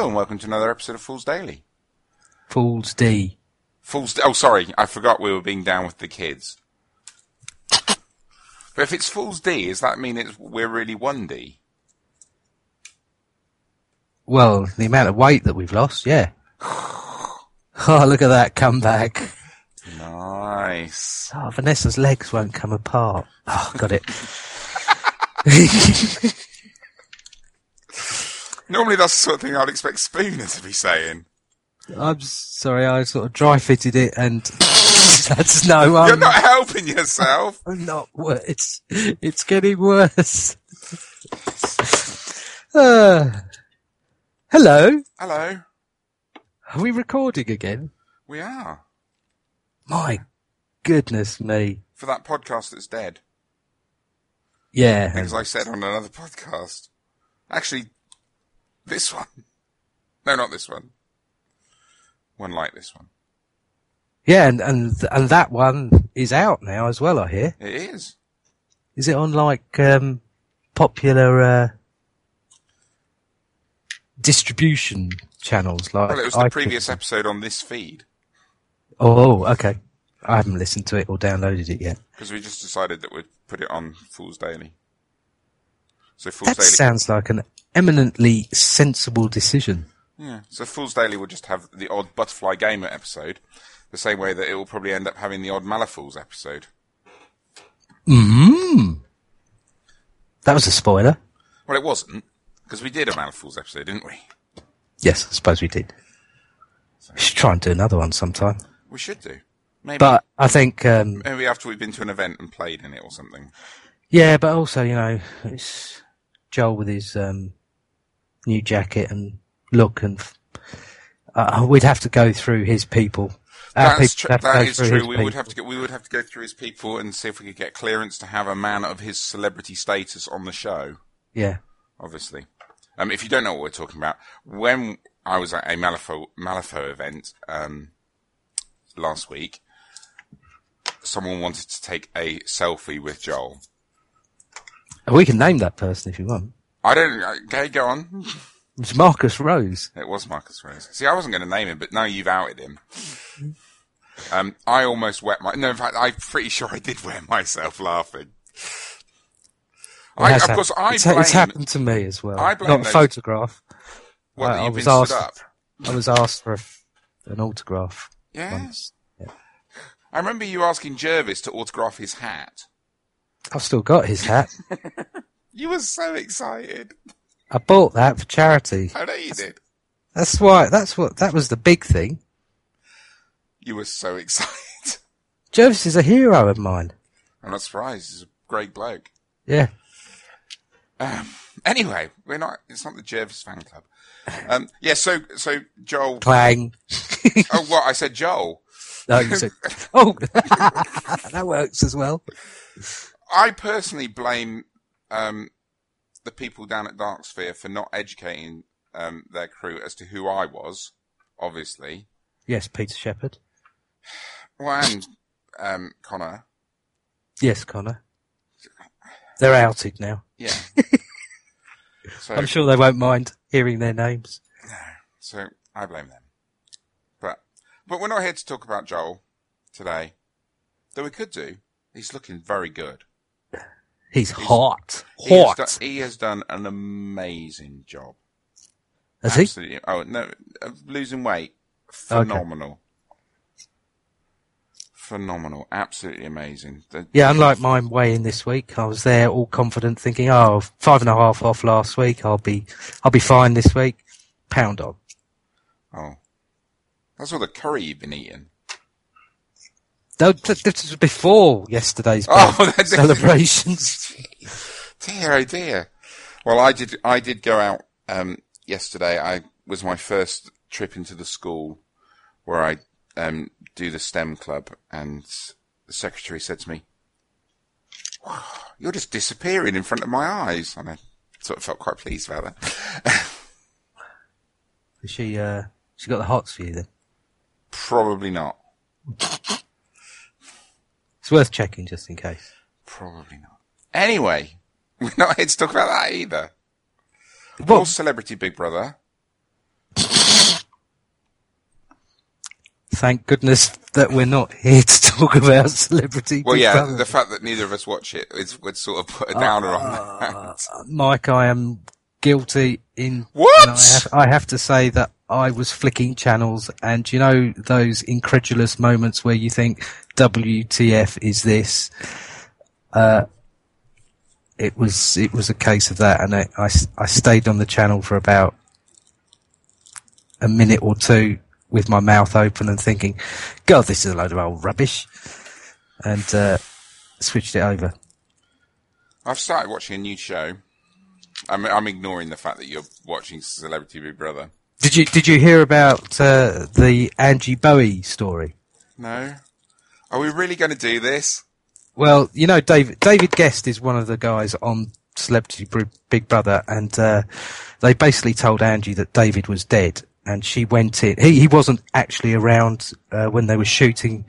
Hello and welcome to another episode of Fool's Daily. Fool's D. Fool's. Oh, sorry, I forgot we were being down with the kids. But if it's Fool's D, does that mean it's we're really one D? Well, the amount of weight that we've lost, yeah. Oh, look at that comeback. Nice. Oh, Vanessa's legs won't come apart. Oh, got it. Normally that's the sort of thing I'd expect Spooner to be saying. I'm sorry, I sort of dry fitted it and that's no, I'm You're not helping yourself. I'm not worse. It's getting worse. Uh, hello. Hello. Are we recording again? We are. My goodness me. For that podcast that's dead. Yeah. Things I said on another podcast. Actually, this one. No, not this one. One like this one. Yeah, and, and and that one is out now as well. I hear. It is. Is it on like um, popular uh, distribution channels? Like Well, it was the iTunes? previous episode on this feed Oh, okay. I haven't listened to it or downloaded it yet. because we just decided that we'd put it on Fool's Daily. So Fool's That Daily. sounds like an eminently sensible decision. Yeah. So Fool's Daily will just have the odd Butterfly Gamer episode, the same way that it will probably end up having the odd Malifaux episode. Mm. That was a spoiler. Well, it wasn't because we did a Malifaux episode, didn't we? Yes, I suppose we did. We should try and do another one sometime. We should do. Maybe. But I think, um, maybe after we've been to an event and played in it or something. yeah, but also, you know, it's Joel with his um, new jacket and look, and uh, we'd have to go through his people. Our That's people tr- that is true. We people. would have to go, we would have to go through his people and see if we could get clearance to have a man of his celebrity status on the show. Yeah. Obviously, um, if you don't know what we're talking about, when I was at a Malifaux, Malifaux event um, last week, someone wanted to take a selfie with Joel. We can name that person if you want. I don't. Okay, go on. It's Marcus Rose. It was Marcus Rose. See, I wasn't going to name him, but now you've outed him. Um, I almost wet my. No, in fact, I'm pretty sure I did wet myself laughing. I, of course, I it's, blame. it's happened to me as well. I blame Not a those- photograph. What, I- I was been asked- up. I was asked for a an autograph Yeah. once. I remember you asking Jervis to autograph his hat. I've still got his hat. You were so excited. I bought that for charity. I know you did. That's why. That's what. That was the big thing. You were so excited. Jervis is a hero of mine. I'm not surprised. He's a great bloke. Yeah. Um, anyway, we're not. It's not the Jervis fan club. Um, yeah. So, so Joel. Clang. Oh, what I said, Joel. No, you said. Oh, that works as well. I personally blame um, the people down at Darksphere for not educating um, their crew as to who I was. Obviously, Yes, Peter Shepard. well, and um, Connor. Yes, Connor. They're outed now. Yeah. so, I'm sure they won't mind hearing their names. No, so I blame them. But but we're not here to talk about Joel today. Though we could do. He's looking very good. He's hot. He has, Hot. done, he has done an amazing job. Has he? Oh no, losing weight, phenomenal. Phenomenal, absolutely amazing. The- Yeah, unlike mine weighing this week, I was there all confident thinking, oh, five and a half off last week. I'll be, I'll be fine this week. Pound on. oh, that's all the curry you've been eating. No, th- this was before yesterday's Oh, celebrations. Dear, oh dear. Well, I did. I did go out um, yesterday. I was my first trip into the school where I um, do the STEM club, and the secretary said to me, "Wow, "You're just disappearing in front of my eyes," and I sort of felt quite pleased about that. she, uh, she got the hots for you then. Probably not. It's worth checking just in case. Probably not. Anyway, we're not here to talk about that either. What? Well, Celebrity Big Brother. Thank goodness that we're not here to talk about Celebrity well, Big yeah, Brother. the fact that neither of us watch it is, would sort of put a downer uh, on that. Uh, Mike, I am guilty in. What? I have, I have to say that I was flicking channels, and you know those incredulous moments where you think "WTF is this?" Uh, it was it was a case of that, and I I stayed on the channel for about a minute or two with my mouth open and thinking, "God, this is a load of old rubbish," and uh, switched it over. I've started watching a new show. I'm, I'm ignoring the fact that you're watching Celebrity Big Brother. Did you did you hear about uh, the Angie Bowie story? No? Are we really going to do this? Well, you know, David David Gest is one of the guys on Celebrity Big Brother, and uh, they basically told Angie that David was dead, and she went in. He he wasn't actually around uh, when they were shooting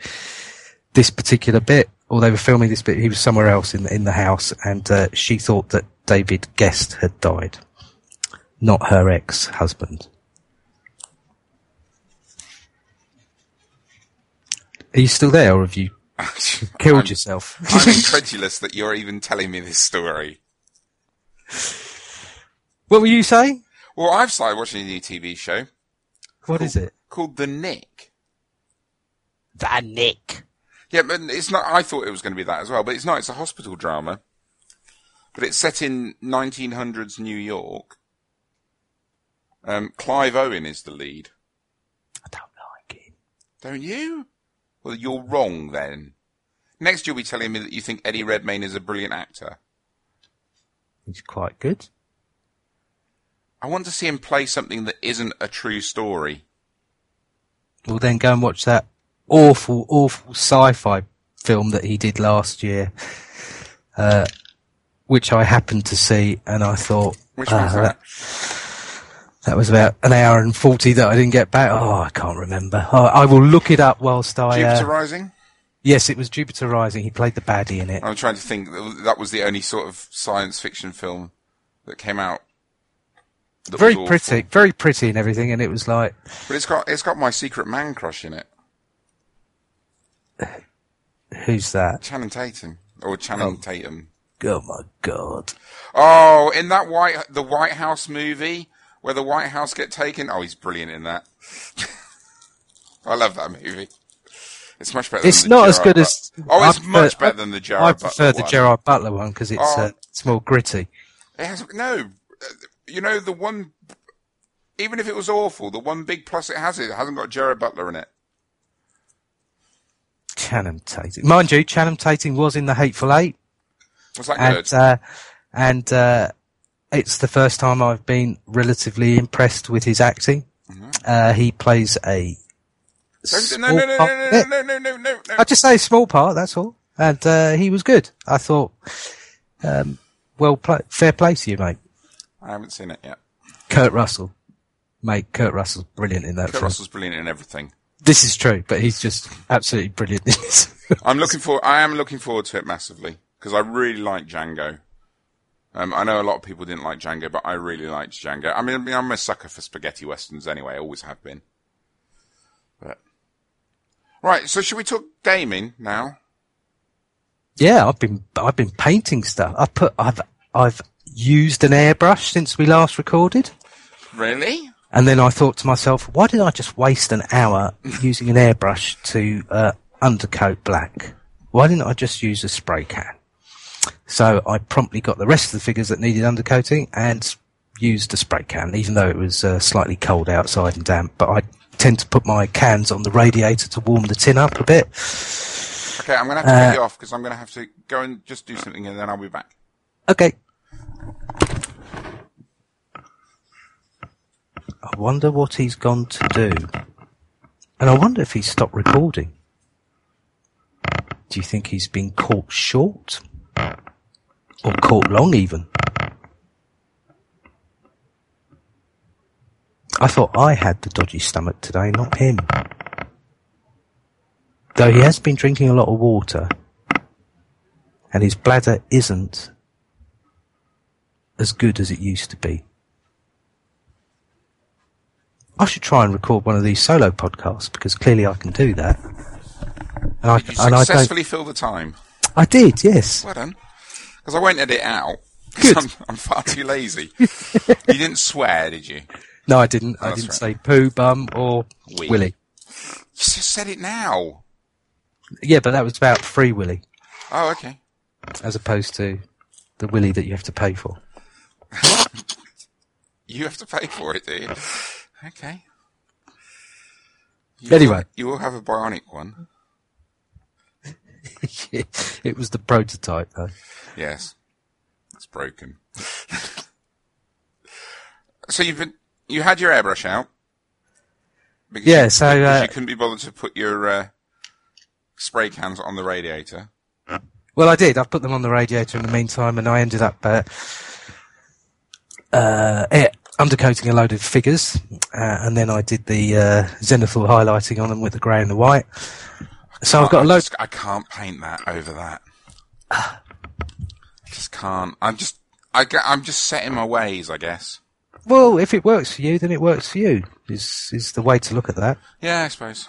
this particular bit, or they were filming this bit. He was somewhere else in the, in the house, and uh, she thought that David Gest had died, not her ex husband. Are you still there, or have you killed I'm, yourself? I'm incredulous that you're even telling me this story. What were you saying? Well, I've started watching a new TV show What is it? called The Knick. The Knick. Yeah, but it's not. I thought it was going to be that as well, but it's not. It's a hospital drama, but it's set in 1900s New York. Um, Clive Owen is the lead. I don't like it. Don't you? Well, you're wrong then. Next, you'll be telling me that you think Eddie Redmayne is a brilliant actor. He's quite good. I want to see him play something that isn't a true story. Well, then go and watch that awful, awful sci-fi film that he did last year, uh, which I happened to see, and I thought Which "Ah, one's that? That was about an hour and forty that I didn't get back. Oh, I can't remember. Oh, I will look it up whilst I. Jupiter Uh, Rising? yes, it was Jupiter Rising. He played the baddie in it. I'm trying to think. That was the only sort of science fiction film that came out. that Very pretty, very pretty and everything, and it was like, But it's got it's got my secret man crush in it. who's that? Channing Tatum or Channing Tatum. Oh my god! Oh, in that White the White House movie where the White House get taken. Oh, he's brilliant in that. I love that movie. It's much better. It's than the not as good But- as. Oh, I it's prefer- much better than the Gerard. I prefer Butler the one. Gerard Butler one because it's Oh. uh, it's more gritty. It has no. uh, You know the one. Even if it was awful, the one big plus it has it hasn't got Gerard Butler in it. Channing Tatum, mind you, Channing Tatum was in the Hateful Eight, Was that good? and uh, and uh, it's the first time I've been relatively impressed with his acting. Uh, he plays a small no, no, no, part no, no, no, no, no, no. I just say small part. That's all, and uh, he was good. I thought, um, well, play, fair play to you, mate. I haven't seen it yet. Kurt Russell, mate. Kurt Russell's brilliant in that Kurt film. Russell's brilliant in everything. This is true, but he's just absolutely brilliant. I'm looking for. I am looking forward to it massively because I really like Django. Um, I know a lot of people didn't like Django, but I really liked Django. I mean, I'm a sucker for spaghetti westerns anyway. I always have been. But right, so should we talk gaming now? Yeah, I've been I've been painting stuff. I put I've I've used an airbrush since we last recorded, Really? and then I thought to myself, why did I just waste an hour using an airbrush to uh, undercoat black? Why didn't I just use a spray can? So I promptly got the rest of the figures that needed undercoating and used a spray can, even though it was uh, slightly cold outside and damp. But I tend to put my cans on the radiator to warm the tin up a bit. Okay, I'm going to have to take you off because I'm going to have to go and just do something and then I'll be back. Okay. I wonder what he's gone to do. And I wonder if he's stopped recording. Do you think he's been caught short? Or caught long even? I thought I had the dodgy stomach today, not him. Though he has been drinking a lot of water, and his bladder isn't as good as it used to be. I should try and record one of these solo podcasts because clearly I can do that. And I, you and I successfully fill the time? I did, yes. Well done. Because I won't edit it out. I'm, I'm far too lazy. you didn't swear, did you? You No, I didn't. I didn't right. say poo, bum, or Wee. willy. just said it now. Yeah, but that was about free willy Oh, okay. as opposed to the willy that you have to pay for. You have to pay for it, do you? Okay. You Anyway. will, you will have a bionic one. it was the prototype, though. Yes. It's broken. so you've been, you had your airbrush out. Because Yeah, you, so, uh, you couldn't be bothered to put your uh, spray cans on the radiator. Well, I did. I put them on the radiator in the meantime, and I ended up uh, uh, undercoating a load of figures, uh, and then I did the uh, zenithal highlighting on them with the grey and the white. So I've got a load. just- I can't paint that over that. I just can't. I'm just. I, I'm just set in my ways, I guess. Well, if it works for you, then it works for you. Is is the way to look at that. Yeah, I suppose.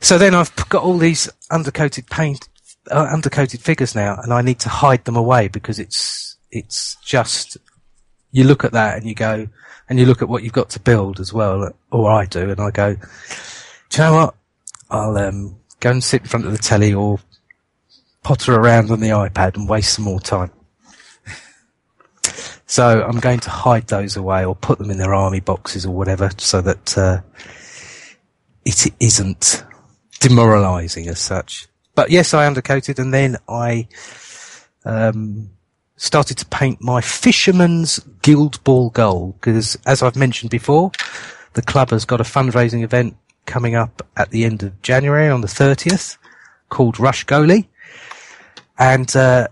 So then I've got all these undercoated paint, uh, undercoated figures now, and I need to hide them away because it's it's just you look at that and you go, and you look at what you've got to build as well, or I do, and I go, do you know what? I'll um, go and sit in front of the telly or potter around on the iPad and waste some more time. So I'm going to hide those away or put them in their army boxes or whatever, so that uh, it isn't demoralising as such. But yes, I undercoated, and then I um, started to paint my Fisherman's Guild Ball goal because, as I've mentioned before, the club has got a fundraising event coming up at the end of January on the 30th called Rush Goalie, and uh,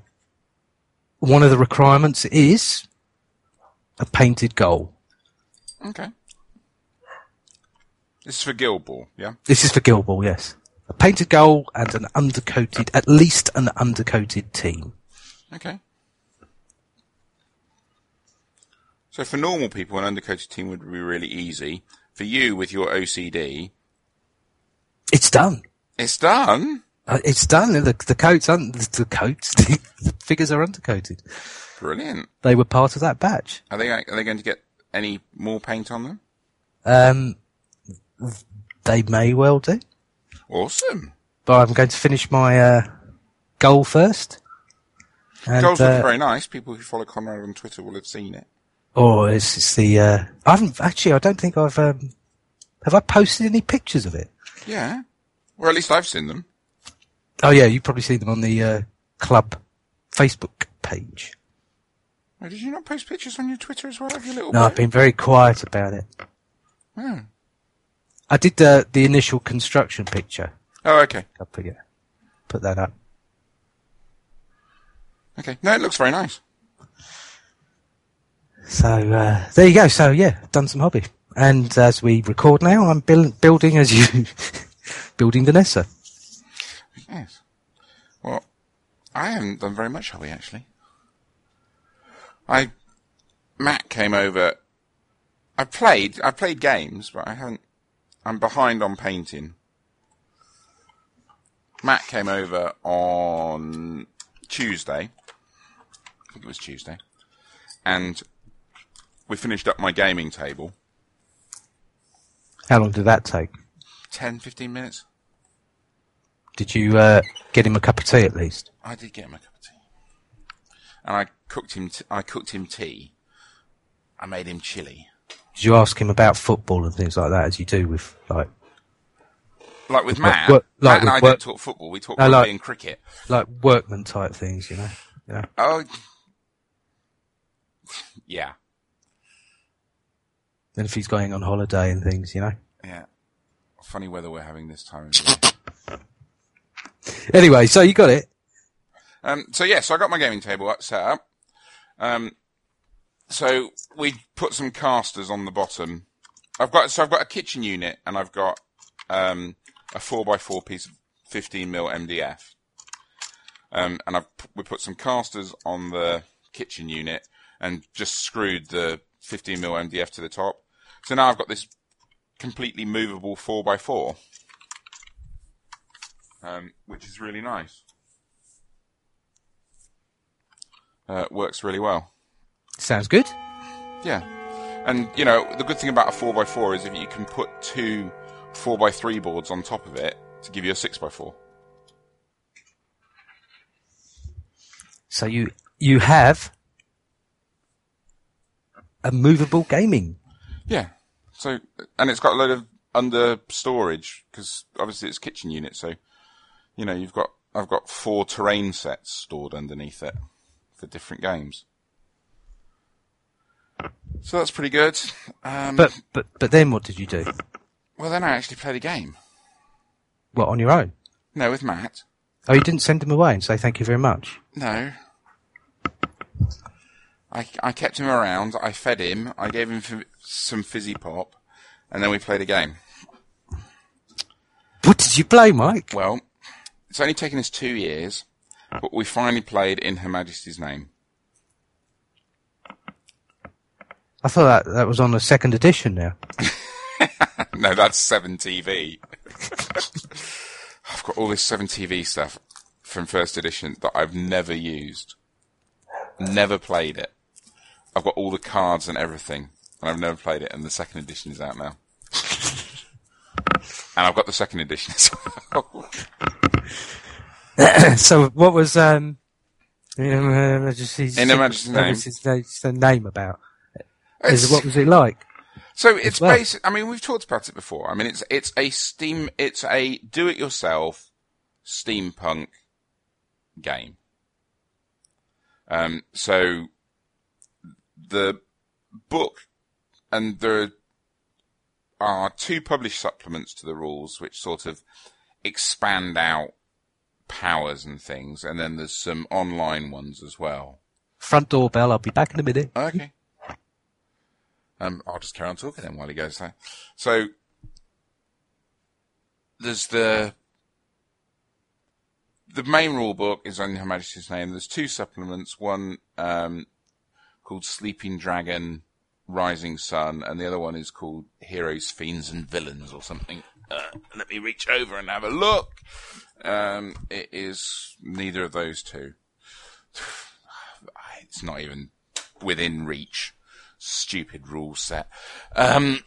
one of the requirements is a painted goal. Okay. This is for Guild Ball, yeah? This is for Guild Ball, yes. A painted goal and an undercoated, at least an undercoated team. Okay. So for normal people, an undercoated team would be really easy. For you, with your OCD, It's done. it's done. Uh, it's done. The, the coats, un- the, the coats, the, figures are undercoated. Brilliant. They were part of that batch. Are they are they going to get any more paint on them? Um, they may well do, Awesome. but I'm going to finish my uh, goal first. And, Goals look uh, very nice. People who follow Conrad on Twitter will have seen it. or is it's the? Uh, I haven't actually. I don't think I've. Um, have I posted any pictures of it? Yeah. Or at least I've seen them. Oh yeah, you probably see them on the uh, club Facebook page. Oh, did you not post pictures on your Twitter as well of your little No, I've been very quiet about it. Oh. I did the the initial construction picture. oh, okay. I'll put it, put that up. Okay. No, it looks very nice. So uh, there you go. So yeah, done some hobby, and as we record now, I'm build, building as you building Vanessa. Yes. Well, I haven't done very much have we? actually. I Matt came over. I played. I played games, but I haven't. I'm behind on painting. Matt came over on Tuesday. I think it was Tuesday, and we finished up my gaming table. How long did that take? 10, 15 minutes. Did you uh, get him a cup of tea at least? I did get him a cup of tea, and I cooked him. T- I cooked him tea. I made him chili. Did you ask him about football and things like that, as you do with like Like with Like Matt, work- like Matt and with I work- don't talk football. We talk No, rugby like- and cricket. like workman type things, you know? Know? Oh, yeah, And if he's going on holiday and things, you know. yeah. Funny weather we're having this time of year. Anyway, so you got it. Um, so yeah, so I got my gaming table set up. Um, so we put some casters on the bottom. I've got so I've got a kitchen unit and I've got um, a four x four piece of 15 mil MDF. Um, and I've we put some casters on the kitchen unit and just screwed the 15 mil MDF to the top. So now I've got this completely movable 4x4, um, which is really nice. Uh, works really well. Sounds good. Yeah. And, you know, the good thing about a 4x4 is if you can put two 4x3 boards on top of it to give you a 6x4. So you you have a movable gaming. Yeah. So, and it's got a load of under storage because obviously it's kitchen unit. So, you know, you've got I've got four terrain sets stored underneath it for different games. So that's pretty good. Um, But but but then what did you do? well, then I actually played a game. What on your own? No, with Matt. Oh, you didn't send him away and say thank you very much. No. I, I kept him around. I fed him. I gave him f- some fizzy pop, and then we played a game. What did you play, Mike? Well, it's only taken us two years, ah. but we finally played in Her Majesty's name. I thought that that was on the second edition now. no, that's Seven TV. I've got all this Seven TV stuff from first edition that I've never used, never played it. I've got all the cards and everything, and I've never played it. And the second edition is out now, and I've got the second edition as well. so what was um in Her Majesty's, In Her Majesty's name. Majesty's name- the name about? It's- Is, what was it like? So it's well. basic. I mean, we've talked about it before. I mean, it's it's a steam. It's a do-it-yourself steampunk game. Um. So the book, and there are two published supplements to the rules, which sort of expand out powers and things, and then there's some online ones as well. Front doorbell. I'll be back in a minute. Okay. Um, I'll just carry on talking then while he goes there. So, there's the the main rule book is on Her Majesty's name. There's two supplements. One um, called Sleeping Dragon, Rising Sun, and the other one is called Heroes, Fiends, and Villains, or something. Uh, let me reach over and have a look. Um, it is neither of those two. It's not even within reach. Stupid rule set. Um,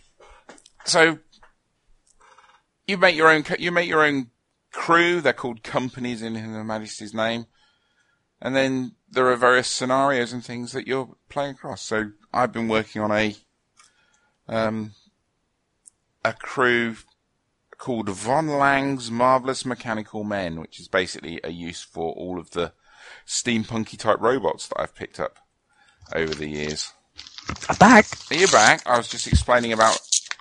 so you make your own. You make your own crew. They're called companies in Her Majesty's name, and then there are various scenarios and things that you're playing across. So I've been working on a um, a crew called Von Lang's Marvelous Mechanical Men, which is basically a use for all of the steampunky type robots that I've picked up over the years. I'm back. Are you back? I was just explaining about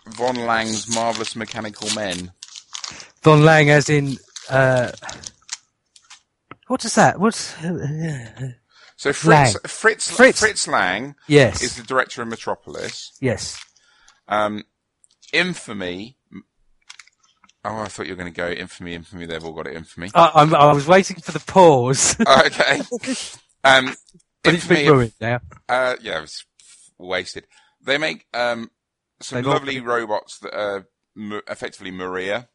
Von Lang's Marvelous Mechanical Men. Von Lang, as in uh, what is that? What's So Fritz, Lang. Fritz, Fritz. Fritz Lang yes, is the director of Metropolis. yes. Um, Infamy. Oh, I thought you were going to go Infamy, Infamy. They've all got it Infamy. I, I'm, I was waiting for the pause, okay. Um, but it's been Infamy- ruined now. Uh, yeah, it's wasted. They make um, some They've lovely robots that are effectively Maria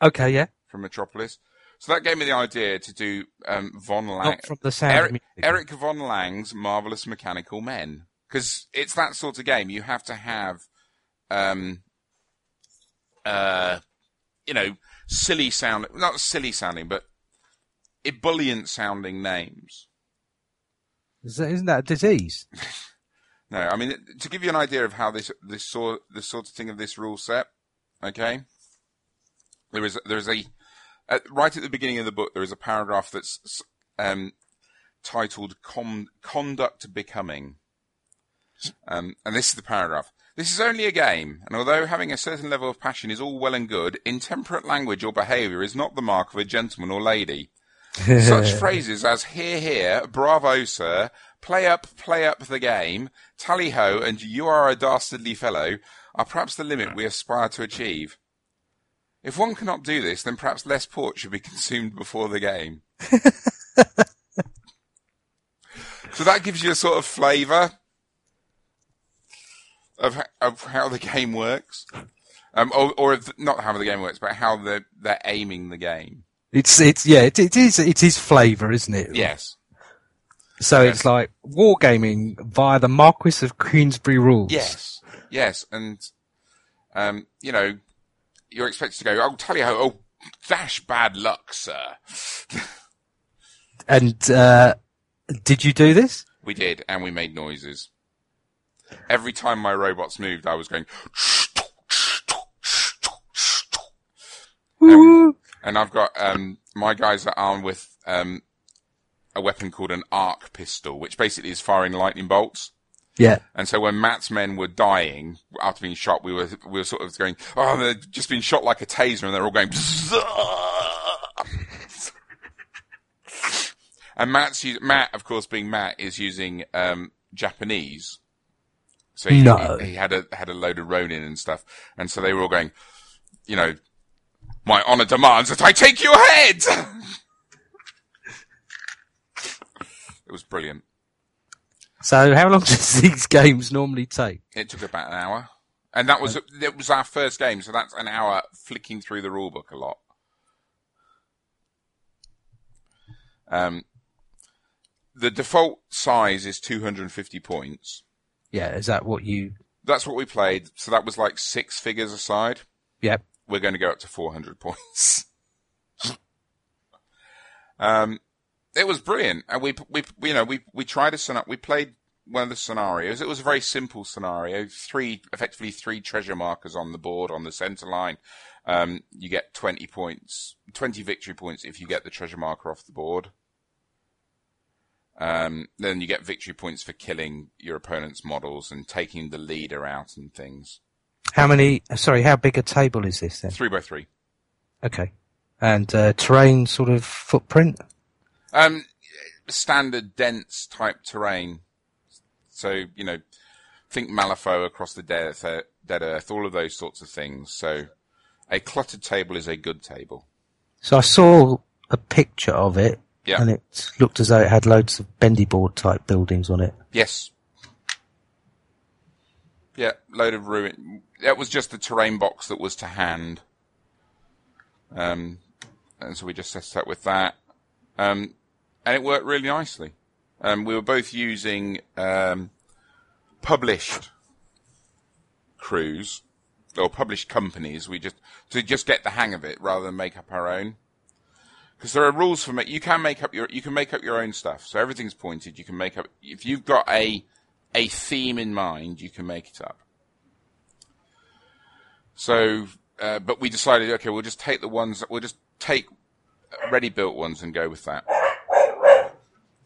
Okay, yeah. from Metropolis. So that gave me the idea to do um, Von Lang. Not from the sound. Eric. Eric Von Lang's Marvelous Mechanical Men. Because it's that sort of game. You have to have, um, uh, you know, silly sound, not silly sounding, but ebullient sounding names. Is that, isn't that a disease? No, I mean to give you an idea of how this this sort this sort of thing of this rule set. Okay, there is there is a at, right at the beginning of the book there is a paragraph that's um, titled Com- "Conduct Becoming," um, and this is the paragraph. This is only a game, and although having a certain level of passion is all well and good, intemperate language or behaviour is not the mark of a gentleman or lady. Such phrases as "Hear, hear," "Bravo, sir," "Play up, play up the game," "Tally ho," and "You are a dastardly fellow" are perhaps the limit we aspire to achieve. If one cannot do this, then perhaps less port should be consumed before the game. so that gives you a sort of flavour of of how the game works, um, or, or not how the game works, but how they're they're aiming the game. It's it's yeah, it, it is it is flavour, isn't it? Yes, So Yes. it's like wargaming via the Marquis of Queensberry rules. yes, yes, and um, you know, you're expected to go. Oh, tell you how. Oh, dash bad luck, sir. And uh, did you do this? We did, and we made noises. Every time my robots moved, I was going. Woo! And I've got um, my guys are armed with um, a weapon called an arc pistol, which basically is firing lightning bolts. Yeah. And so when Matt's men were dying after being shot, we were we were sort of going, oh, they're just being shot like a taser, and they're all going. and Matt's Matt, of course, being Matt, is using um, Japanese. So he, No. he, he had a had a load of Ronin and stuff, and so they were all going, you know, my honor demands that I take your head. it was brilliant. So how long does these games normally take? It took about an hour, and that was it was our first game, so that's an hour flicking through the rulebook a lot. Um, the default size is 250 points. Yeah, is that what you? That's what we played. So that was like six figures aside. Yep. We're going to go up to 400 points. um, it was brilliant, and we we you know we we tried a scenario. We played one of the scenarios. It was a very simple scenario. Three effectively three treasure markers on the board on the center line. Um, you get 20 points, 20 victory points if you get the treasure marker off the board. Um, then you get victory points for killing your opponent's models and taking the leader out and things. How many? Sorry, how big a table is this then? Three by three. Okay. And uh, terrain sort of footprint. Um, standard dense type terrain. So, you know, think Malifaux across the dead earth, dead earth, all of those sorts of things. So a cluttered table is a good table. So I saw a picture of it, Yeah. and it looked as though it had loads of bendy board type buildings on it. Yes. Yeah, load of ruin. That was just the terrain box that was to hand. Um, and so we just set up with that. Um, and it worked really nicely. Um, we were both using, um, published crews or published companies. We just, to just get the hang of it rather than make up our own. Because there are rules for ma- you can make up your you can make up your own stuff. So everything's pointed. You can make up if you've got a a theme in mind, you can make it up. So, uh, but we decided, okay, we'll just take the ones that we'll just take ready built ones and go with that.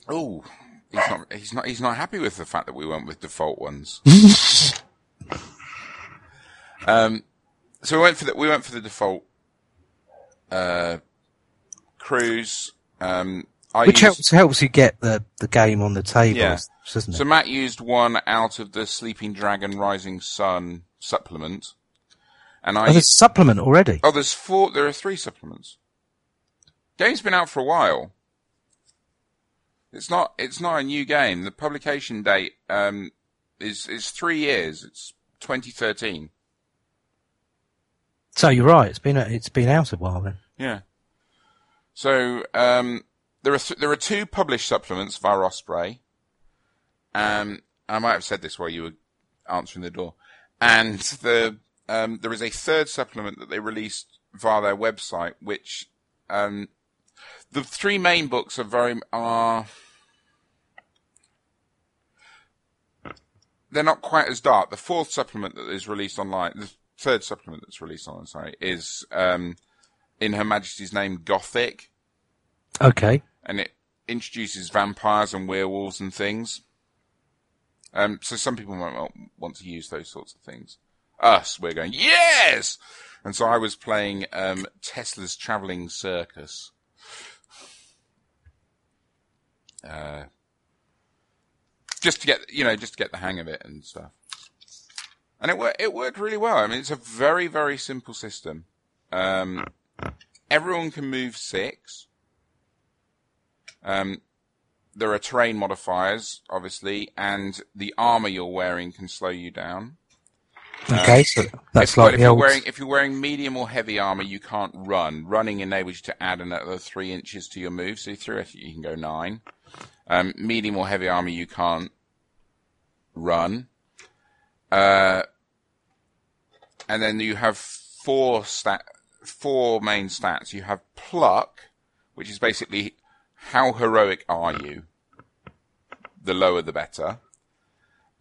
Oh, he's not he's not he's not happy with the fact that we went with default ones. um, so we went for the we went for the default uh, crews. Um, I Which used- helps helps you get the, the game on the table, Yeah. doesn't it? So Matt used one out of the Sleeping Dragon Rising Sun supplement, and I. oh, there's a supplement already. oh, there's four. There are three supplements. Game's been out for a while. It's not. It's not a new game. The publication date um, is is three years. It's 2013. So you're right. It's been it's been out a while then. Yeah. So um, there are th- there are two published supplements via Osprey. Um, I might have said this while you were answering the door. And the um, there is a third supplement that they released via their website, which um, the three main books are very are they're not quite as dark. The fourth supplement that is released online, the third supplement that's released online, sorry, is um, in Her Majesty's name Gothic, Okay. and it introduces vampires and werewolves and things. Um, so some people might want to use those sorts of things. Us, we're going yes, and so I was playing um, Tesla's Traveling Circus. Uh, just to get you know, just to get the hang of it and stuff. And it worked. It worked really well. I mean, it's a very very simple system. Um, everyone can move six. Um, there are terrain modifiers, obviously, and the armor you're wearing can slow you down. Okay, so that's if, like if the you're old. wearing if you're wearing medium or heavy armor, you can't run. Running enables you to add another three inches to your move, so theoretically you can go nine. Um, medium or heavy armor, you can't run. Uh, and then you have four stat, four main stats. You have pluck, which is basically how heroic are you. The lower, the better.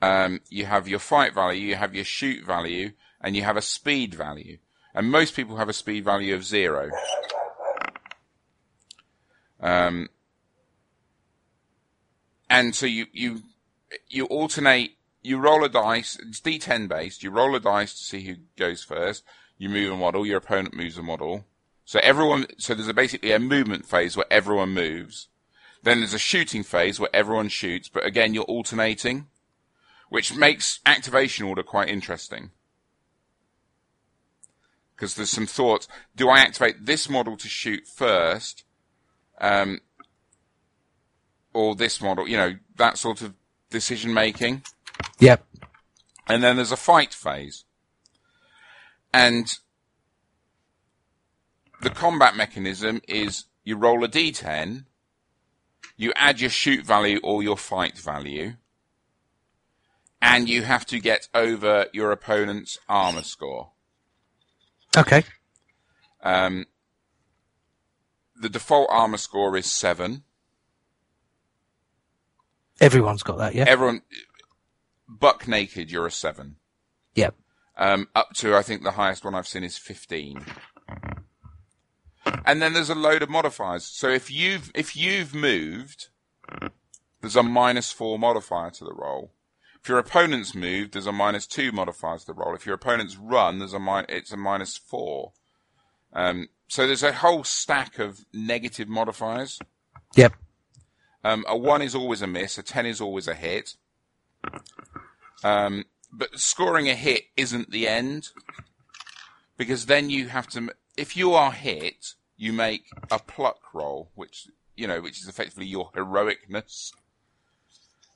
Um, you have your fight value, you have your shoot value, and you have a speed value. And most people have a speed value of zero. Um, and so you, you, you alternate, you roll a dice, it's D10 based, you roll a dice to see who goes first, you move a model, your opponent moves a model. So everyone, so there's a, basically a movement phase where everyone moves. Then there's a shooting phase where everyone shoots, but again you're alternating which makes activation order quite interesting. Because there's some thoughts. Do I activate this model to shoot first? Um, or this model? You know, that sort of decision making. Yep. And then there's a fight phase. And the combat mechanism is you roll a d10, you add your shoot value or your fight value, and you have to get over your opponent's armor score. Okay. Um, the default armor score is seven. Everyone's got that, yeah? Everyone, buck naked, you're a seven. Yep. Um, up to I think the highest one I've seen is fifteen. And then there's a load of modifiers. So if you've if you've moved, there's a minus four modifier to the roll. If your opponent's moved, there's a minus two modifier to the roll. If your opponent's run, there's a mi- it's a minus four. Um, so there's a whole stack of negative modifiers. Yep. Um, a one is always a miss. A ten is always a hit. Um, but scoring a hit isn't the end because then you have to. If you are hit, you make a pluck roll, which you know, which is effectively your heroicness.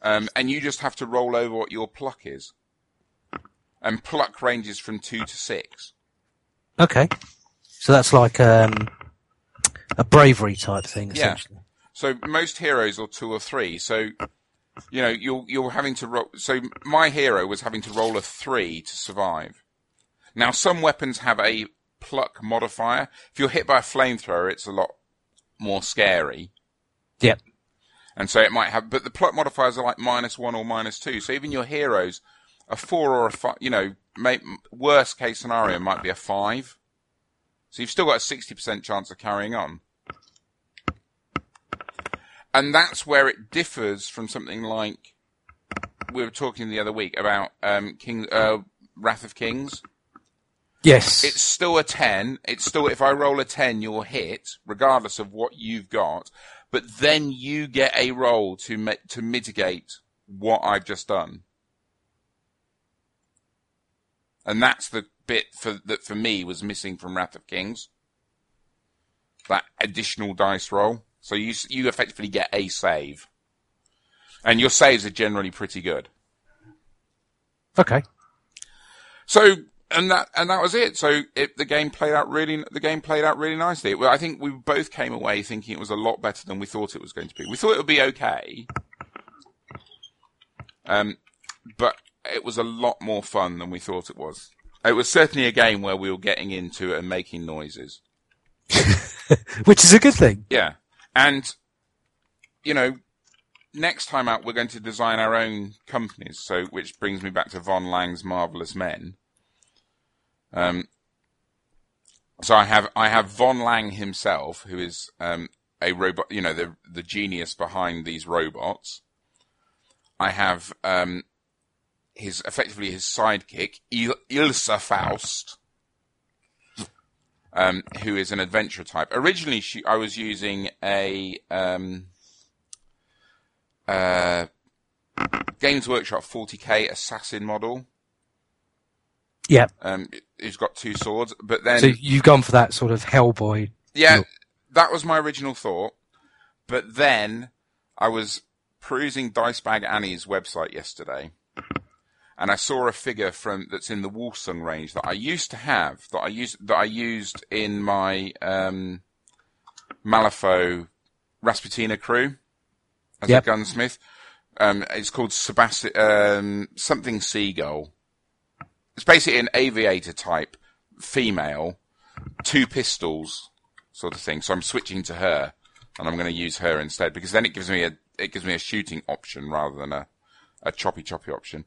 Um, and you just have to roll over what your pluck is. And pluck ranges from two to six. Okay. So that's like um, a bravery type thing, Yeah. essentially. So most heroes are two or three. So, you know, you're you're having to roll. So my hero was having to roll a three to survive. Now some weapons have a pluck modifier. If you're hit by a flamethrower, it's a lot more scary. Yep. And so it might have, but the pluck modifiers are like minus one or minus two. So even your heroes, a four or a five, you know, may, worst case scenario might be a five. So you've still got a 60% chance of carrying on. And that's where it differs from something like we were talking the other week about um, King uh, Wrath of Kings. Yes. It's still a 10. It's still, if I roll a 10, you're hit, regardless of what you've got. But then you get a roll to, mi- to mitigate what I've just done. And that's the bit for, that for me was missing from Wrath of Kings. That additional dice roll. So you, you effectively get a save. And your saves are generally pretty good. okay. So and that and that was it. So it, the game played out really the game played out really nicely. Well, I think we both came away thinking it was a lot better than we thought it was going to be. We thought it would be okay, um, but it was a lot more fun than we thought it was. It was certainly a game where we were getting into it and making noises. Which is a good thing. Yeah, and you know, next time out we're going to design our own companies. So, which brings me back to Von Lang's Marvelous Men. Um, so I have I have Von Lang himself, who is um, a robot, you know, the the genius behind these robots. I have um, his effectively his sidekick, Il- Ilsa Faust, um, who is an adventure type. Originally, she, I was using a um, uh, Games Workshop 40k assassin model. Yeah. Um, who's got two swords, but then So you've gone for that sort of Hellboy. yeah, look. that was my original thought. But then I was perusing Dicebag Annie's website yesterday, and I saw a figure from that's in the Wolsung range that I used to have that I used that I used in my um, Malifaux Rasputina crew as Yep. a gunsmith. Um, it's called Sebastian um, something Seagull. It's basically an aviator type female, two pistols sort of thing. So I'm switching to her, and I'm going to use her instead because then it gives me a it gives me a shooting option rather than a a choppy choppy option.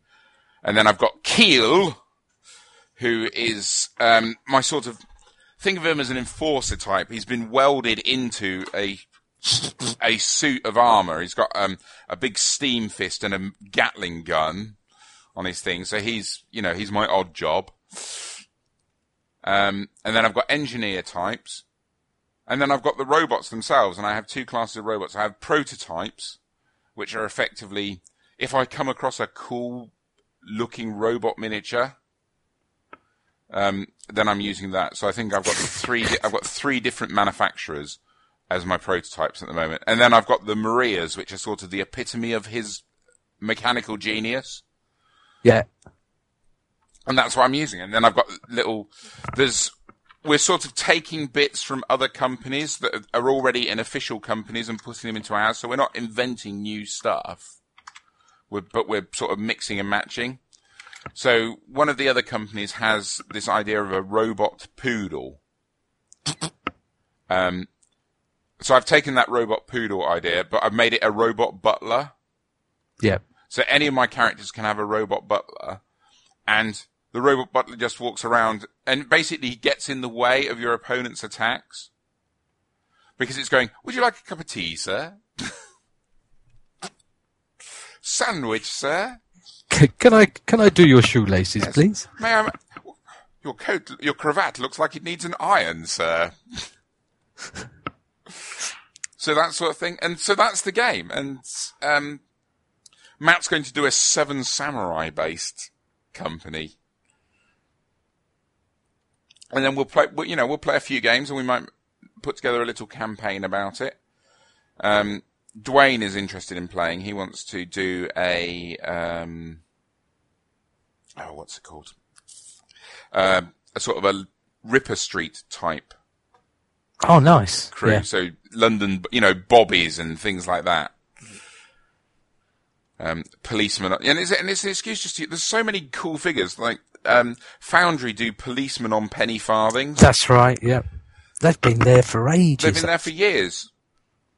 And then I've got Keel, who is um, my sort of think of him as an enforcer type. He's been welded into a a suit of armor. He's got um, a big steam fist and a Gatling gun on his thing. So he's you know he's my odd job. Um, and then I've got engineer types. And then I've got the robots themselves, and I have two classes of robots. I have prototypes, which are effectively, if I come across a cool looking robot miniature, um, then I'm using that. So I think I've got three, I've got three different manufacturers as my prototypes at the moment. And then I've got the Marias, which are sort of the epitome of his mechanical genius Yeah. and that's what I'm using. And then I've got little, there's, we're sort of taking bits from other companies that are already in official companies and putting them into ours. So we're not inventing new stuff, we're, but we're sort of mixing and matching. So one of the other companies has this idea of a robot poodle. Um, so I've taken that robot poodle idea, but I've made it a robot butler. Yeah. So any of my characters can have a robot butler, and the robot butler just walks around and basically gets in the way of your opponent's attacks. Because it's going, would you like a cup of tea, sir? Sandwich, sir? Can I can I do your shoelaces, please? May I? Your coat, your cravat looks like it needs an iron, sir. so that sort of thing, and so that's the game. And um, Matt's going to do a Seven Samurai based company, and then we'll play. You know, we'll play a few games, and we might put together a little campaign about it. Um, Dwayne is interested in playing. He wants to do a um, oh, what's it called? Uh, a sort of a Ripper Street type Oh, nice. crew. Yeah. So London, you know, bobbies and things like that. Um, policemen, and it's, and it's an excuse just to, there's so many cool figures, like, um, Foundry do policemen on penny farthings. That's right. Yeah. They've been there for ages. They've been there for years.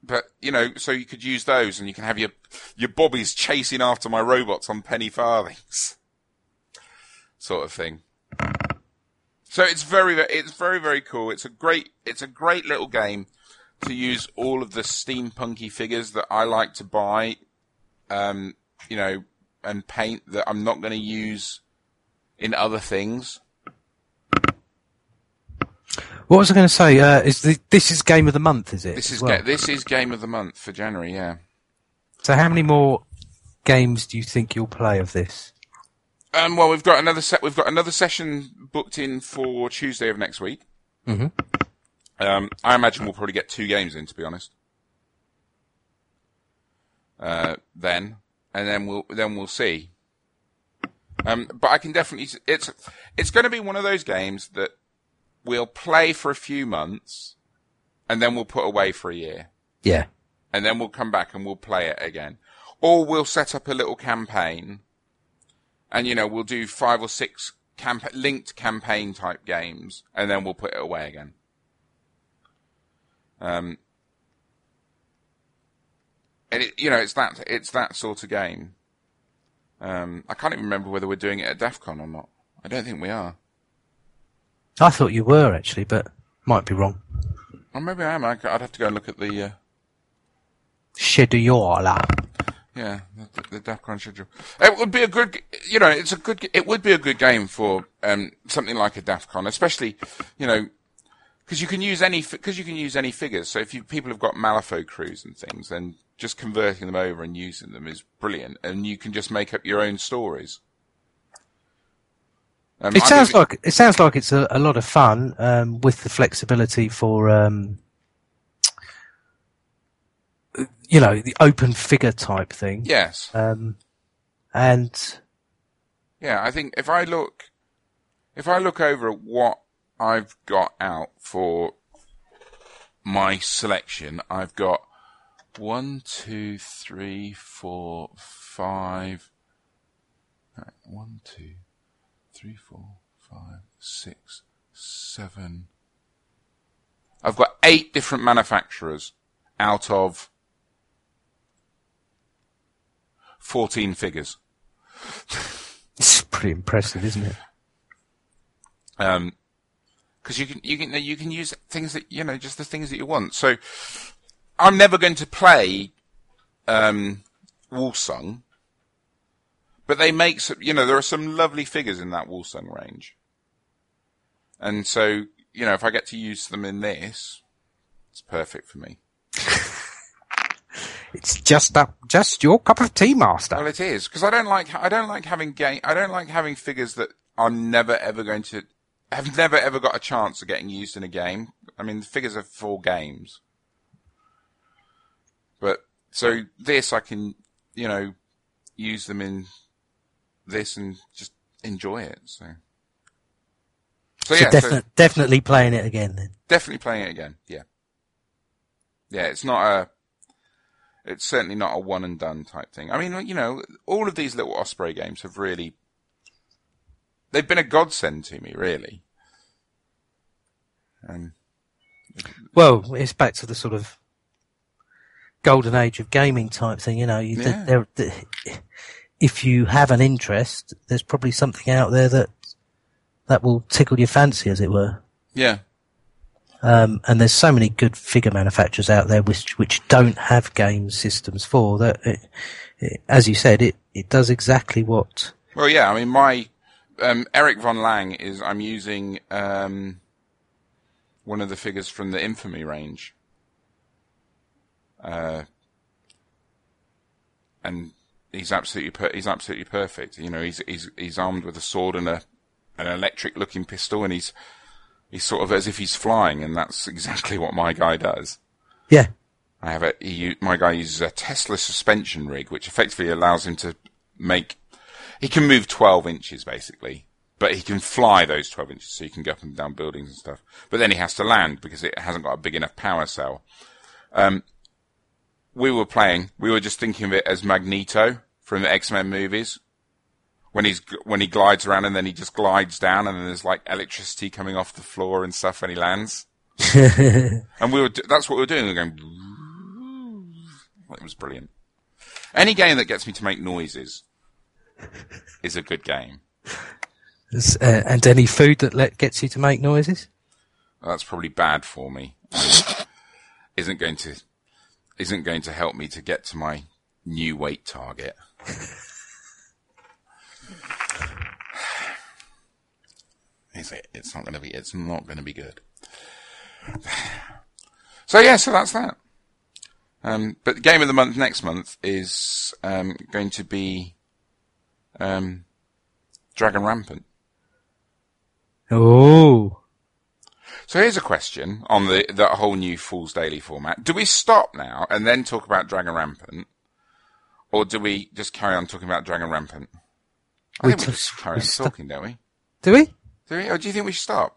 But, you know, so you could use those and you can have your, your bobbies chasing after my robots on penny farthings. Sort of thing. So it's very, it's very, very cool. It's a great, it's a great little game to use all of the steampunky figures that I like to buy, um, you know, and paint that I'm not going to use in other things. What was I going to say? Uh, is the, this is game of the month? Is it? This is, well? ga- this is game of the month for January, yeah. So how many more games do you think you'll play of this? Um, well, we've got another set. We've got another session booked in for Tuesday of next week. Mhm. Um, I imagine we'll probably get two games in, to be honest. Uh, then, and then we'll then we'll see. Um, but I can definitely. It's it's going to be one of those games that we'll play for a few months, and then we'll put away for a year Yeah. and then we'll come back and we'll play it again. Or we'll set up a little campaign, and you know we'll do five or six camp- linked campaign type games, and then we'll put it away again. Um, and it, you know it's that it's that sort of game. Um, I can't even remember whether we're doing it at DEF CON or not. I don't think we are. I thought you were actually, but might be wrong. Or maybe I am. I'd have to go and look at the. Uh, Shediola. Yeah, the, the DEFCON schedule. It would be a good, you know, it's a good, it would be a good game for um, something like a DEFCON, especially, you know, because you can use any, because you can use any figures. So if you people have got Malifaux crews and things, then just converting them over and using them is brilliant, and you can just make up your own stories. Um, It sounds like it sounds like it's a, a lot of fun um, with the flexibility for um, you know the open figure type thing. yes, Um, and Yeah, I think if I look, if I look over at what I've got out for my selection, I've got one, two, three, four, five. Right, one, two, three, four, five, six, seven. I've got eight different manufacturers out of 14 figures. It's pretty impressive, isn't it? Um, because you can you can you can use things that you know just the things that you want. So I'm never going to play um, Wolsung, but they make some, you know there are some lovely figures in that Wolsung range, and so you know if I get to use them in this, it's perfect for me. It's just up, just your cup of tea, master. Well, it is because I don't like I don't like having game I don't like having figures that I'm never ever going to have never ever got a chance of getting used in a game. I mean, the figures are for games, but so this I can you know use them in this and just enjoy it. So. So, So yeah, defi- so definitely playing it again then. definitely playing it again. Yeah, yeah. It's not a. It's certainly not a one and done type thing. I mean, you know, all of these little Osprey games have really. They've been a godsend to me, really. Um, Well, it's back to the sort of golden age of gaming type thing. You know, you, Yeah. If you have an interest, there's probably something out there that that will tickle your fancy, as it were. yeah, Um, and there's so many good figure manufacturers out there which which don't have game systems for that. It, it, as you said, it it does exactly what. Well, yeah. I mean, my um, Eric von Lang is. I'm using um, one of the figures from the Infamy range, uh, and he's absolutely per- he's absolutely perfect. You know, he's he's he's armed with a sword and a an electric looking pistol, and he's he's sort of as if he's flying, and that's exactly what my guy does. Yeah, I have a he, my guy uses a Tesla suspension rig, which effectively allows him to make. He can move 12 inches basically, but he can fly those 12 inches, so he can go up and down buildings and stuff. But then he has to land because it hasn't got a big enough power cell. Um, we were playing. We were just thinking of it as Magneto from the X Men movies. When he's when he glides around and then he just glides down and then there's like electricity coming off the floor and stuff when he lands. And we were, that's what we were doing. We were going, it was brilliant. Any game that gets me to make noises is a good game. Uh, and any food that let, gets you to make noises. Well, that's probably bad for me. Isn't going to, isn't going to help me to get to my new weight target. Is it? It's not going to be, it's not going to be good. So yeah, so that's that. Um, but game of the month next month is um, going to be um, Dragon Rampant. Oh, So here's a question on the that whole new Fool's Daily format. Do we stop now and then talk about Dragon Rampant, or do we just carry on talking about Dragon Rampant? I We think we just- carry we on sto- talking, don't we? do we? Do we? Or do you think we should stop?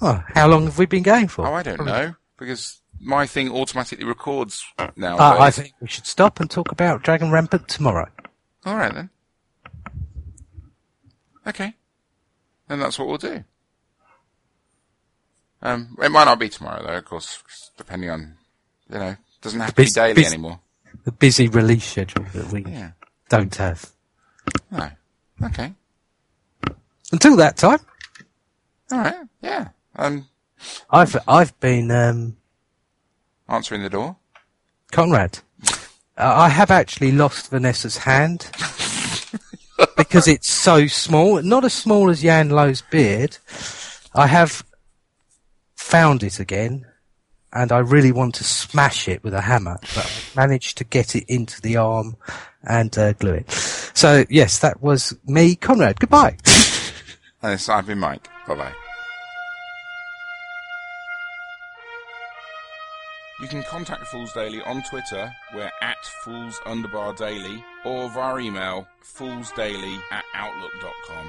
Oh, how long have we been going for? Oh, I don't know because my thing automatically records now. Uh, I think we should stop and talk about Dragon Rampant tomorrow. All right then. Okay. Then that's what we'll do. Um, it might not be tomorrow though, of course, depending on, you know, doesn't have to be daily anymore. The busy release schedule that we Yeah. don't have. No. Okay. Until that time, All right. Yeah. Um, I've I've been um, answering the door. Conrad. uh, I have actually lost Vanessa's hand because it's so small. Not as small as Jan Lowe's beard. I have found it again, and I really want to smash it with a hammer, but I managed to get it into the arm and uh, glue it. So yes, that was me, Conrad. Goodbye. And it's, I've been Mike. Bye bye. You can contact Fools Daily on Twitter, we're at Fools Underbar Daily, or via email, foolsdaily at outlook.com.